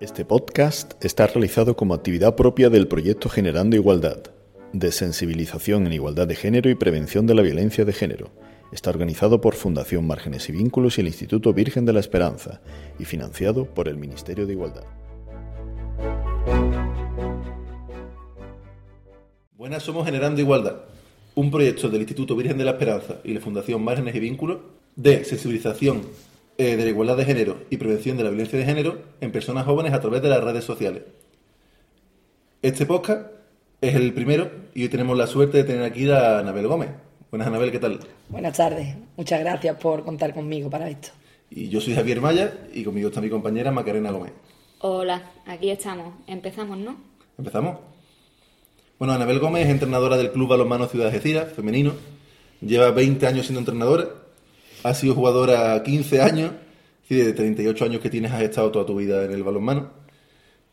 Este podcast está realizado como actividad propia del proyecto Generando Igualdad, de sensibilización en igualdad de género y prevención de la violencia de género. Está organizado por Fundación Márgenes y Vínculos y el Instituto Virgen de la Esperanza y financiado por el Ministerio de Igualdad. Buenas, somos Generando Igualdad, un proyecto del Instituto Virgen de la Esperanza y la Fundación Márgenes y Vínculos de sensibilización eh, de la igualdad de género y prevención de la violencia de género en personas jóvenes a través de las redes sociales. Este podcast es el primero y hoy tenemos la suerte de tener aquí a Anabel Gómez. Buenas, Anabel, ¿qué tal? Buenas tardes, muchas gracias por contar conmigo para esto. Y yo soy Javier Maya y conmigo está mi compañera Macarena Gómez. Hola, aquí estamos. Empezamos, ¿no? ¿Empezamos? Bueno, Anabel Gómez es entrenadora del Club Balonmano Ciudad de Algeciras, femenino. Lleva 20 años siendo entrenadora. Ha sido jugadora 15 años. Y de 38 años que tienes has estado toda tu vida en el balonmano.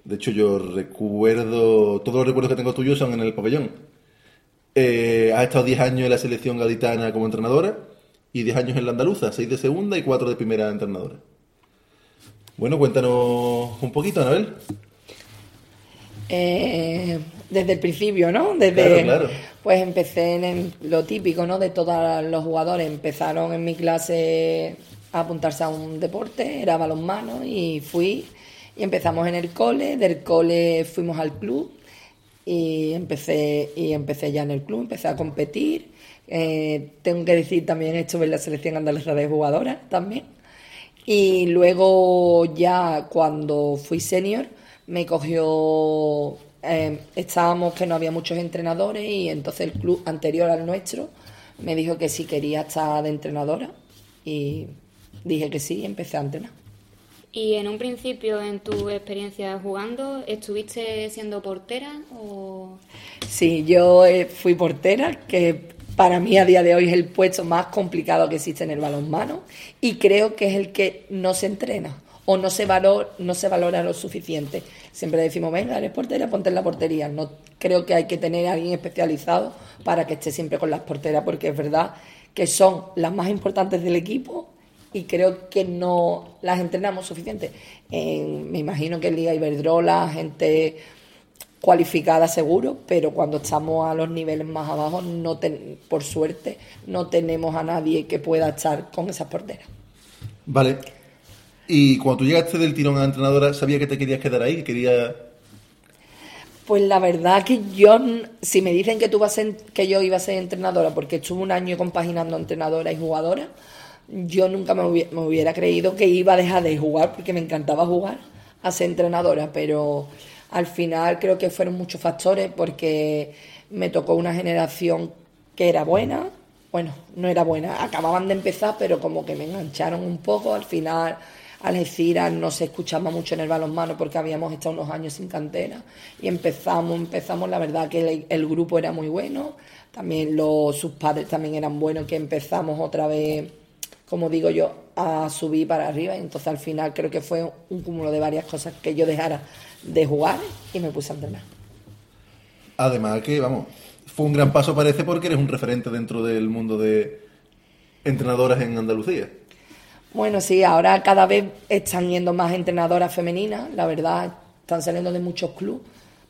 De hecho, yo recuerdo, todos los recuerdos que tengo tuyos son en el pabellón. Eh, has estado 10 años en la selección gaditana como entrenadora y 10 años en la andaluza, 6 de segunda y 4 de primera entrenadora. Bueno, cuéntanos un poquito, Anabel. Eh, desde el principio, ¿no? Desde, Claro, claro. Pues empecé en lo típico, ¿no? De todos los jugadores. Empezaron en mi clase a apuntarse a un deporte, era balonmano, y fui. Y empezamos en el cole, del cole fuimos al club y empecé, y empecé ya en el club, empecé a competir. Eh, tengo que decir también estuve en la selección andaluza de jugadoras también. Y luego ya cuando fui senior me cogió, eh, estábamos que no había muchos entrenadores y entonces el club anterior al nuestro me dijo que sí quería estar de entrenadora y dije que sí y empecé a entrenar. Y en un principio, en tu experiencia jugando, ¿estuviste siendo portera o...? Sí, yo eh, fui portera, que para mí a día de hoy es el puesto más complicado que existe en el balonmano y creo que es el que no se entrena o no se, valor, no se valora lo suficiente. Siempre decimos, venga, eres portera, ponte en la portería. No creo que hay que tener a alguien especializado para que esté siempre con las porteras, porque es verdad que son las más importantes del equipo y creo que no las entrenamos suficiente. En- me imagino que en Liga Iberdrola, gente cualificada seguro, pero cuando estamos a los niveles más abajo, no ten- por suerte, no tenemos a nadie que pueda estar con esas porteras. Vale. Y cuando tú llegaste del tirón a entrenadora, ¿sabía que te querías quedar ahí? Que quería... Pues la verdad que yo, si me dicen que tú vas a que yo iba a ser entrenadora, porque estuve un año compaginando entrenadora y jugadora, yo nunca me hubiera, me hubiera creído que iba a dejar de jugar, porque me encantaba jugar, a ser entrenadora, pero al final creo que fueron muchos factores, porque me tocó una generación que era buena, bueno, no era buena, acababan de empezar, pero como que me engancharon un poco, al final Algeciras no se escuchaba mucho en el balonmano porque habíamos estado unos años sin cantera y empezamos, empezamos, la verdad que el, el grupo era muy bueno, también los, sus padres también eran buenos, que empezamos otra vez, como digo yo, a subir para arriba y entonces al final creo que fue un cúmulo de varias cosas que yo dejara de jugar y me puse a entrenar. Además que, vamos, fue un gran paso parece porque eres un referente dentro del mundo de entrenadoras en Andalucía. Bueno, sí, ahora cada vez están yendo más entrenadoras femeninas, la verdad, están saliendo de muchos clubes,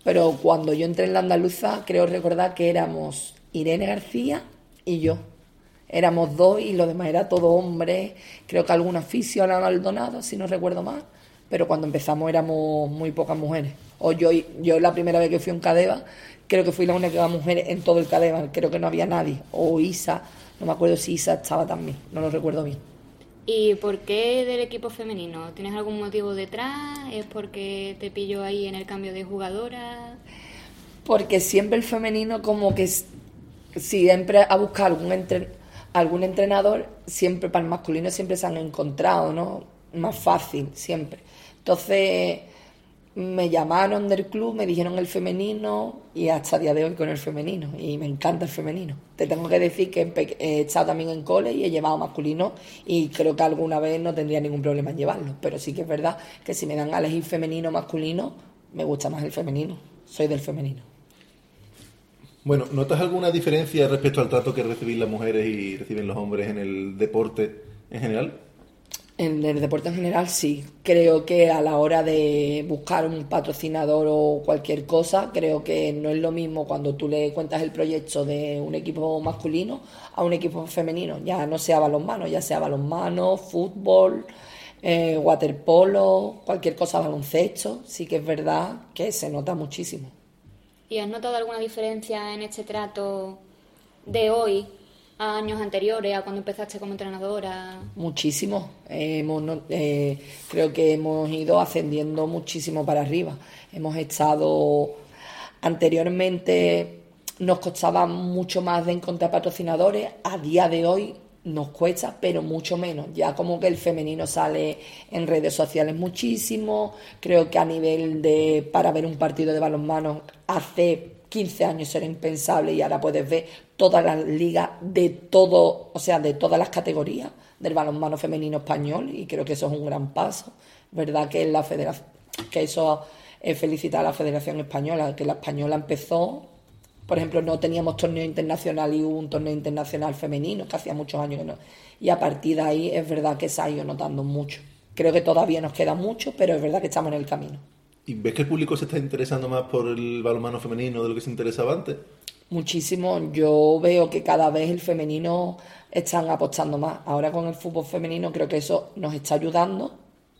pero cuando yo entré en la andaluza, creo recordar que éramos Irene García y yo. Éramos dos y lo demás era todo hombres, creo que algún aficio a Maldonado, si no recuerdo mal, pero cuando empezamos éramos muy pocas mujeres. O yo, yo la primera vez que fui un Cadeva, creo que fui la única mujer en todo el Cadeva, creo que no había nadie. O Isa, no me acuerdo si Isa estaba también, no lo recuerdo bien. ¿Y por qué del equipo femenino? ¿Tienes algún motivo detrás? ¿Es porque te pillo ahí en el cambio de jugadora? Porque siempre el femenino como que siempre a buscar algún entre- algún entrenador, siempre para el masculino siempre se han encontrado, ¿no? Más fácil, siempre. Entonces me llamaron del club, me dijeron el femenino y hasta el día de hoy con el femenino. Y me encanta el femenino. Te tengo que decir que he estado también en cole y he llevado masculino y creo que alguna vez no tendría ningún problema en llevarlo. Pero sí que es verdad que si me dan a elegir femenino o masculino, me gusta más el femenino. Soy del femenino. Bueno, ¿notas alguna diferencia respecto al trato que reciben las mujeres y reciben los hombres en el deporte en general? En el deporte en general sí. Creo que a la hora de buscar un patrocinador o cualquier cosa, creo que no es lo mismo cuando tú le cuentas el proyecto de un equipo masculino a un equipo femenino. Ya no sea balonmano, ya sea balonmano, fútbol, eh, waterpolo, cualquier cosa, baloncesto. Sí que es verdad que se nota muchísimo. ¿Y has notado alguna diferencia en este trato de hoy a años anteriores, a cuando empezaste como entrenadora? Muchísimo. hemos, no- eh, creo que hemos ido ascendiendo muchísimo para arriba. Hemos estado anteriormente nos costaba mucho más de encontrar patrocinadores. A día de hoy nos cuesta, pero mucho menos. Ya como que el femenino sale en redes sociales muchísimo. Creo que a nivel de para ver un partido de balonmano hace 15 años era impensable y ahora puedes ver todas las ligas de todo, o sea, de todas las categorías del balonmano femenino español y creo que eso es un gran paso. Verdad que la federación, que eso es felicitar a la Federación Española, que la española empezó, por ejemplo, no teníamos torneo internacional y hubo un torneo internacional femenino, que hacía muchos años que no. Y a partir de ahí es verdad que se ha ido notando mucho. Creo que todavía nos queda mucho, pero es verdad que estamos en el camino. ¿Y ves que el público se está interesando más por el balonmano femenino de lo que se interesaba antes? Muchísimo. Yo veo que cada vez el femenino están apostando más. Ahora con el fútbol femenino creo que eso nos está ayudando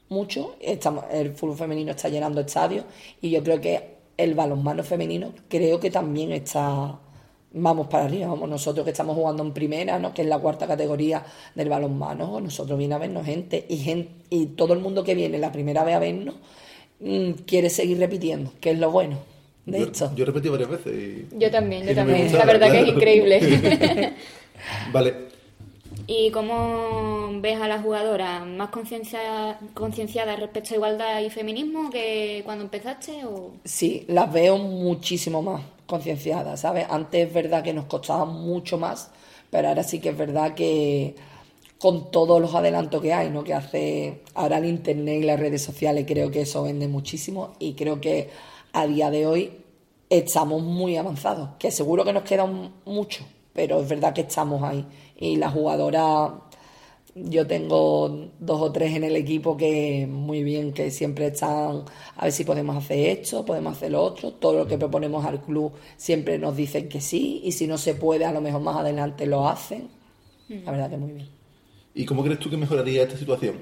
mucho. Estamos, el fútbol femenino está llenando estadios y yo creo que el balonmano femenino creo que también está vamos para arriba. Vamos nosotros que estamos jugando en primera, ¿no? que es la cuarta categoría del balonmano, nosotros viene a vernos gente y gente y todo el mundo que viene la primera vez a vernos mm, quiere seguir repitiendo, que es lo bueno de yo, esto. yo he repetido varias veces. Y, Yo también, yo y no me también. gustaba, La verdad que es increíble. vale. ¿Y cómo ves a la jugadora? ¿Más conciencia- concienciada respecto a igualdad y feminismo que cuando empezaste? O... Sí, las veo muchísimo más concienciadas, ¿sabes? Antes es verdad que nos costaba mucho más, pero ahora sí que es verdad que con todos los adelantos que hay, ¿no? Que hace ahora el internet y las redes sociales, creo que eso vende muchísimo y creo que a día de hoy estamos muy avanzados, que seguro que nos queda mucho, pero es verdad que estamos ahí y la jugadora yo tengo dos o tres en el equipo que muy bien, que siempre están a ver si podemos hacer esto, podemos hacer lo otro. Todo lo que proponemos al club siempre nos dicen que sí y si no se puede, a lo mejor más adelante lo hacen. La verdad que muy bien. ¿Y cómo crees tú que mejoraría esta situación?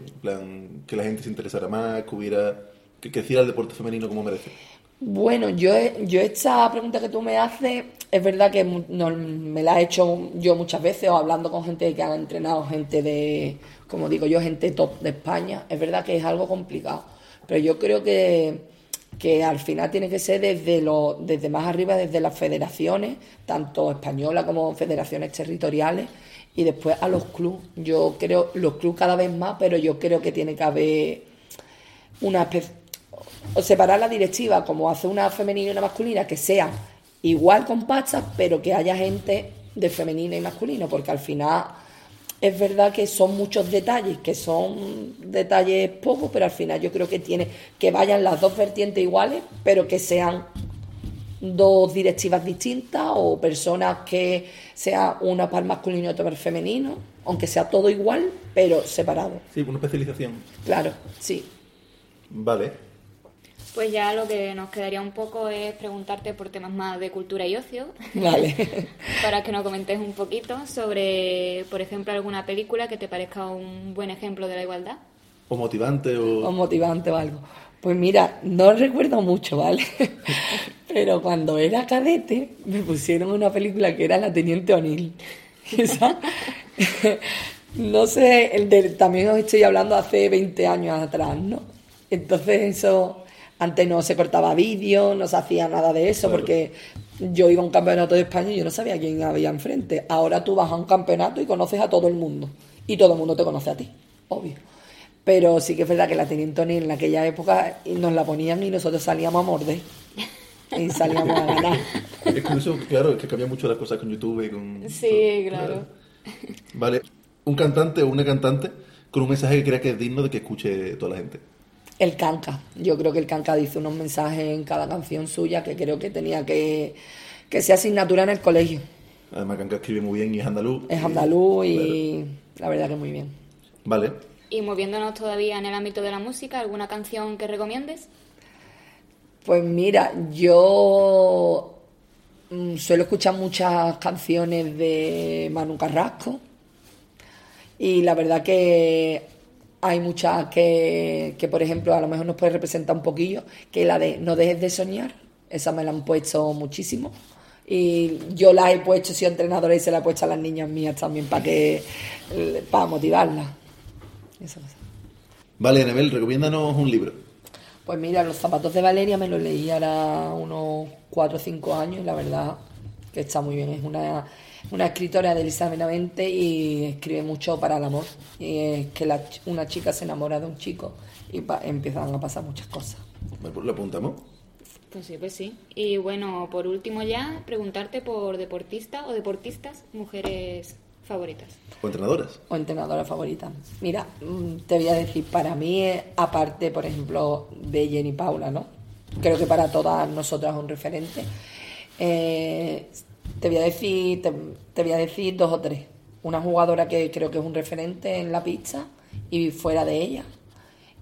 Que la gente se interesara más, que hubiera... que creciera el deporte femenino como merece. Bueno, yo, yo esta pregunta que tú me haces, es verdad que no- me la he hecho yo muchas veces, o hablando con gente que ha entrenado, gente de, como digo yo, gente top de España. Es verdad que es algo complicado, pero yo creo que, que al final tiene que ser desde, lo, desde más arriba, desde las federaciones, tanto españolas como federaciones territoriales, y después a los clubes. Yo creo, los clubes cada vez más, pero yo creo que tiene que haber una especie o separar la directiva como hace una femenina y una masculina que sea igual compactas pero que haya gente de femenina y masculino porque al final es verdad que son muchos detalles que son detalles pocos pero al final yo creo que tiene que vayan las dos vertientes iguales pero que sean dos directivas distintas o personas que sea una para el masculino y otra para el femenino aunque sea todo igual pero separado Sí, una especialización. claro sí Vale. Pues ya lo que nos quedaría un poco es preguntarte por temas más de cultura y ocio, vale para que nos comentes un poquito sobre, por ejemplo, alguna película que te parezca un buen ejemplo de la igualdad. O motivante, o... o motivante o algo. Pues mira, no recuerdo mucho, ¿vale? Pero cuando era cadete me pusieron una película que era La Teniente O'Neill. No sé, el de- también os estoy hablando hace 20 años atrás, ¿no? Entonces eso, antes no se cortaba vídeo, no se hacía nada de eso, Claro. porque yo iba a un campeonato de España y yo no sabía quién había enfrente. Ahora tú vas a un campeonato y conoces a todo el mundo. Y todo el mundo te conoce a ti, obvio. Pero sí que es verdad que la Teniente O'Neill en aquella época nos la ponían y nosotros salíamos a morder. Y salíamos a ganar. Es curioso, claro, es que cambia mucho las cosas con YouTube y con... Sí, claro. Vale. Un cantante o una cantante con un mensaje que crea que es digno de que escuche toda la gente. El Canca. Yo creo que el Canca dice unos mensajes en cada canción suya que creo que tenía que, que ser asignatura en el colegio. Además, Canca escribe muy bien y es andaluz. Es y- andaluz y la verdad que muy bien. Vale. Y moviéndonos todavía en el ámbito de la música, ¿alguna canción que recomiendes? Pues mira, yo mm, suelo escuchar muchas canciones de Manu Carrasco y la verdad que hay muchas que, que, por ejemplo, a lo mejor nos puede representar un poquillo, que la de No dejes de soñar, esa me la han puesto muchísimo. Y yo la he puesto, soy entrenadora y se la he puesto a las niñas mías también para que para motivarlas. Cosa. Vale, Anabel, recomiéndanos un libro. Pues mira, Los zapatos de Valeria me lo leí ahora unos 4 o 5 años y la verdad que está muy bien. Es una, una escritora de Elisa Benavente y escribe mucho para el amor. Y es que la, una chica se enamora de un chico y pa, empiezan a pasar muchas cosas. Bueno, pues lo apuntamos. Pues sí, pues sí. Y bueno, por último ya, preguntarte por deportista o deportistas, mujeres favoritas. ¿O entrenadoras? O entrenadoras favoritas. Mira, mm, te voy a decir, para mí, aparte, por ejemplo, de Jenny Paula, ¿no? Creo que para todas nosotras es un referente. Eh, te voy a decir, te, te, voy a decir dos o tres. Una jugadora que creo que es un referente en la pista y fuera de ella.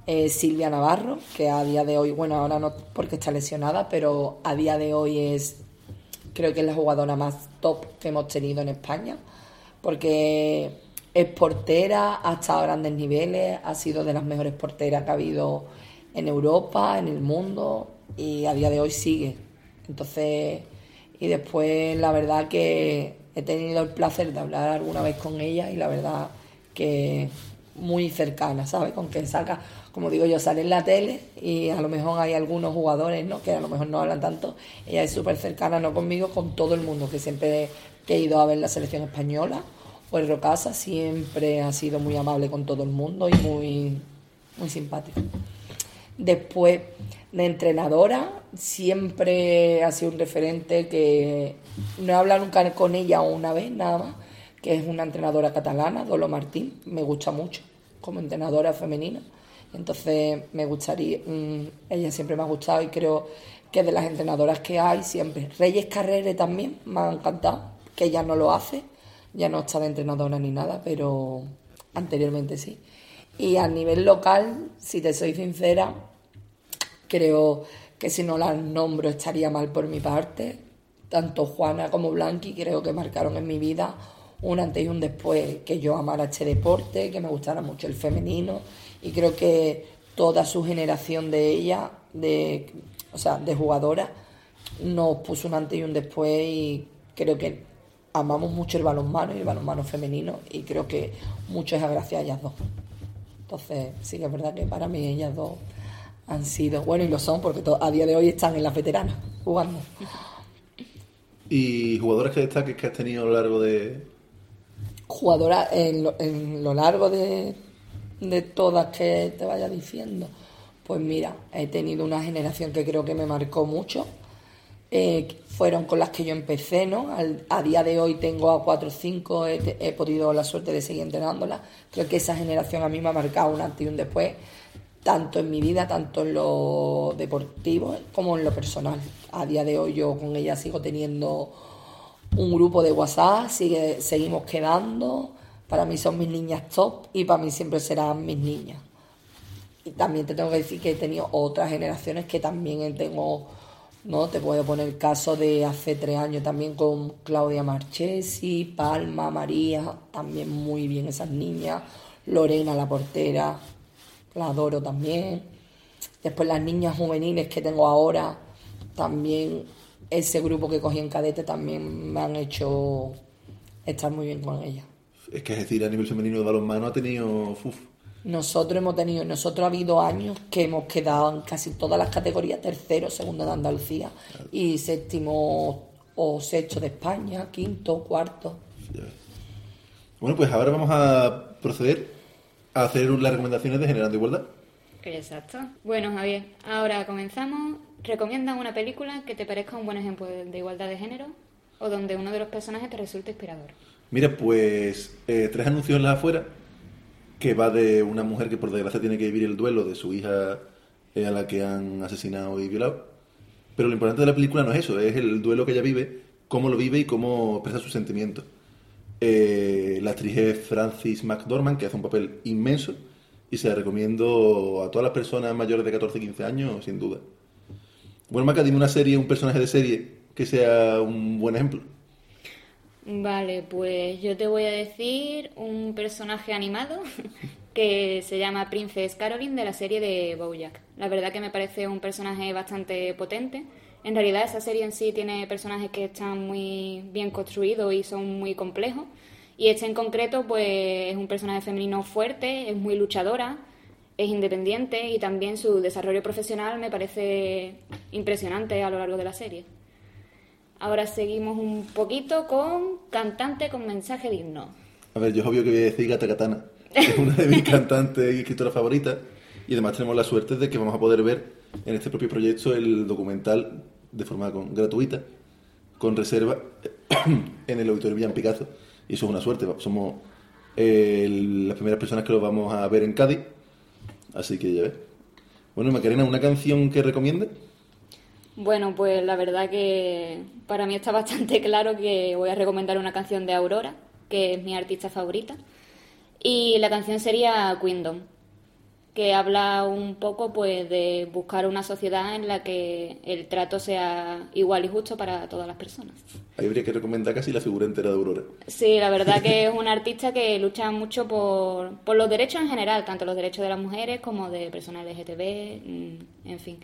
Eh, Silvia Navarro, que a día de hoy, bueno, ahora no porque está lesionada, pero a día de hoy es, creo que es la jugadora más top que hemos tenido en España, porque es portera, ha estado a grandes niveles, ha sido de las mejores porteras que ha habido en Europa, en el mundo, y a día de hoy sigue. Entonces, y después la verdad que he tenido el placer de hablar alguna vez con ella y la verdad que muy cercana, ¿sabes? Con que saca, como digo yo, sale en la tele y a lo mejor hay algunos jugadores, ¿no? Que a lo mejor no hablan tanto. Ella es súper cercana, no conmigo, con todo el mundo, que siempre que he ido a ver la selección española o el Rocasa, siempre ha sido muy amable con todo el mundo y muy, muy simpático. Después, de entrenadora, siempre ha sido un referente que no he hablado nunca con ella una vez nada más, que es una entrenadora catalana, Dolo Martín, me gusta mucho como entrenadora femenina. Entonces me gustaría, mmm, ella siempre me ha gustado y creo que de las entrenadoras que hay siempre. Reyes Carrere también me ha encantado, que ella no lo hace, ya no está de entrenadora ni nada, pero anteriormente sí. Y a nivel local, si te soy sincera, creo que si no las nombro estaría mal por mi parte. Tanto Juana como Blanqui creo que marcaron en mi vida un antes y un después, que yo amara este deporte, que me gustara mucho el femenino y creo que toda su generación de ella, de, o sea, de jugadoras, nos puso un antes y un después y creo que amamos mucho el balonmano y el balonmano femenino y creo que mucho es gracias a ellas dos. Entonces, sí que es verdad que para mí ellas dos han sido, bueno, y lo son porque a día de hoy están en las veteranas jugando. ¿Y jugadoras que destaques que has tenido a lo largo de...? Jugadoras en lo, en lo largo de, de todas que te vaya diciendo. Pues mira, he tenido una generación que creo que me marcó mucho. Eh, fueron con las que yo empecé, ¿no? A día de hoy tengo a cuatro o cinco, he, he, podido la suerte de seguir entrenándolas. Creo que esa generación a mí me ha marcado un antes y un después, tanto en mi vida, tanto en lo deportivo como en lo personal. A día de hoy yo con ella sigo teniendo un grupo de WhatsApp, sigue, seguimos quedando. Para mí son mis niñas top y para mí siempre serán mis niñas. Y también te tengo que decir que he tenido otras generaciones que también tengo ¿no? Te puedo poner el caso de hace tres años también con Claudia Marchesi, Palma, María, también muy bien esas niñas, Lorena la portera, la adoro también. Después las niñas juveniles que tengo ahora, también ese grupo que cogí en cadete también me han hecho estar muy bien con ellas. Es que es decir, a nivel femenino de balonmano ha tenido... Uf, nosotros hemos tenido, nosotros ha habido años que hemos quedado en casi todas las categorías, tercero, segundo de Andalucía y séptimo o sexto de España, quinto, cuarto. Bueno, pues ahora vamos a proceder a hacer las recomendaciones de Generando Igualdad. Exacto. Bueno, Javier, ahora comenzamos. ¿Recomiendan una película que te parezca un buen ejemplo de igualdad de género o donde uno de los personajes te resulte inspirador? Mira, pues eh, tres anuncios en las afueras que va de una mujer que por desgracia tiene que vivir el duelo de su hija a la que han asesinado y violado. Pero lo importante de la película no es eso, es el duelo que ella vive, cómo lo vive y cómo expresa sus sentimientos. Eh, la actriz es Francis McDormand, que hace un papel inmenso, y se la recomiendo a todas las personas mayores de 14 y 15 años, sin duda. Bueno, Maca, dime una serie, un personaje de serie que sea un buen ejemplo. Vale, pues yo te voy a decir un personaje animado que se llama Princess Caroline de la serie de Bojack. La verdad que me parece un personaje bastante potente. En realidad esa serie en sí tiene personajes que están muy bien construidos y son muy complejos. Y este en concreto pues es un personaje femenino fuerte, es muy luchadora, es independiente y también su desarrollo profesional me parece impresionante a lo largo de la serie. Ahora seguimos un poquito con cantante con mensaje digno. A ver, yo es obvio que voy a decir Gata Katana, que es una de mis cantantes y escritoras favoritas. Y además tenemos la suerte de que vamos a poder ver en este propio proyecto el documental de forma con- gratuita, con reserva, en el Auditorio Villan Picasso. Y eso es una suerte, somos eh, las primeras personas que lo vamos a ver en Cádiz. Así que ya ves. Bueno, Macarena, ¿una canción que recomiende? Bueno, pues la verdad que para mí está bastante claro que voy a recomendar una canción de Aurora, que es mi artista favorita. Y la canción sería Queendom, que habla un poco pues de buscar una sociedad en la que el trato sea igual y justo para todas las personas. Ahí habría que recomendar casi la figura entera de Aurora. Sí, la verdad que es un artista que lucha mucho por, por los derechos en general, tanto los derechos de las mujeres como de personas LGTB, mm, en fin.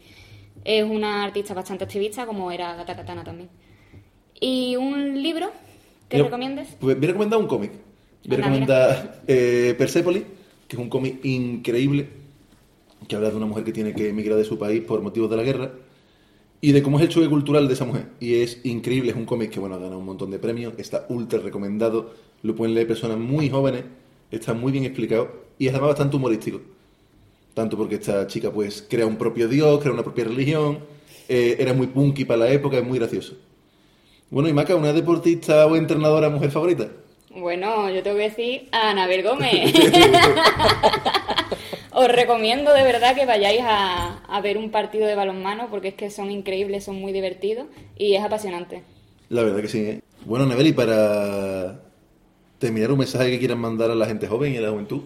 Es una artista bastante activista, como era Gata Katana también. ¿Y un libro que Yo- recomiendes? Pues voy a recomendar un cómic. Voy a recomendar eh, Persepolis, que es un cómic increíble, que habla de una mujer que tiene que emigrar de su país por motivos de la guerra y de cómo es el choque cultural de esa mujer. Y es increíble, es un cómic que bueno, ha ganado un montón de premios, está ultra recomendado, lo pueden leer personas muy jóvenes, está muy bien explicado y es además bastante humorístico. Tanto porque esta chica pues crea un propio dios, crea una propia religión, eh, era muy punky para la época, es muy gracioso. Bueno, y Maca, ¿una deportista o entrenadora mujer favorita? Bueno, yo tengo que decir a Anabel Gómez. Recomiendo de verdad que vayáis a, a ver un partido de balonmano porque es que son increíbles, son muy divertidos y es apasionante. La verdad que sí. ¿eh? Bueno, Nebeli, para terminar un mensaje que quieran mandar a la gente joven y a la juventud.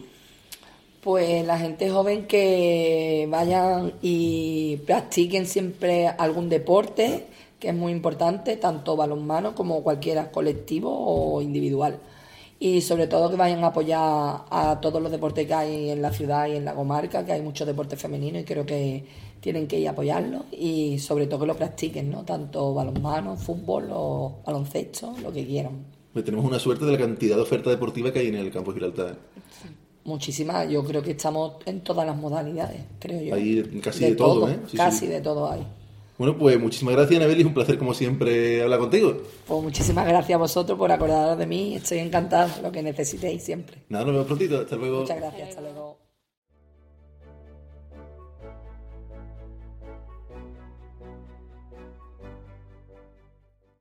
Pues la gente joven que vayan y practiquen siempre algún deporte, que es muy importante, tanto balonmano como cualquiera colectivo o individual. Y sobre todo que vayan a apoyar a todos los deportes que hay en la ciudad y en la comarca, que hay muchos deportes femeninos y creo que tienen que ir a apoyarlos y sobre todo que lo practiquen, ¿no? Tanto balonmano, fútbol o baloncesto, lo que quieran. Pues tenemos una suerte de la cantidad de oferta deportiva que hay en el campo de Gibraltar. ¿eh? Muchísimas, yo creo que estamos en todas las modalidades, creo yo. Hay casi de todo, ¿eh? Sí, casi sí. de todo hay. Bueno, pues muchísimas gracias, Nebeli. Es un placer, como siempre, hablar contigo. Pues muchísimas gracias a vosotros por acordaros de mí. Estoy encantada, lo que necesitéis siempre. Nada, nos vemos prontito. Hasta luego. Muchas gracias, hasta luego.